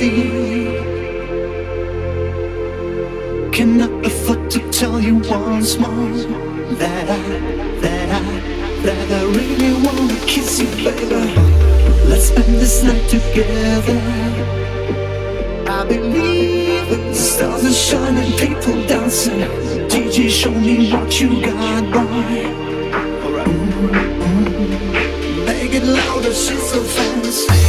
see. Cannot afford to tell you once more that I, that I, that I really wanna kiss you, baby. Let's spend this night together. I believe the stars are shining, people dancing. DJ, show me what you got, boy. Mm-hmm. Make it louder, she's so fancy.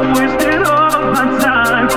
wasted all my time.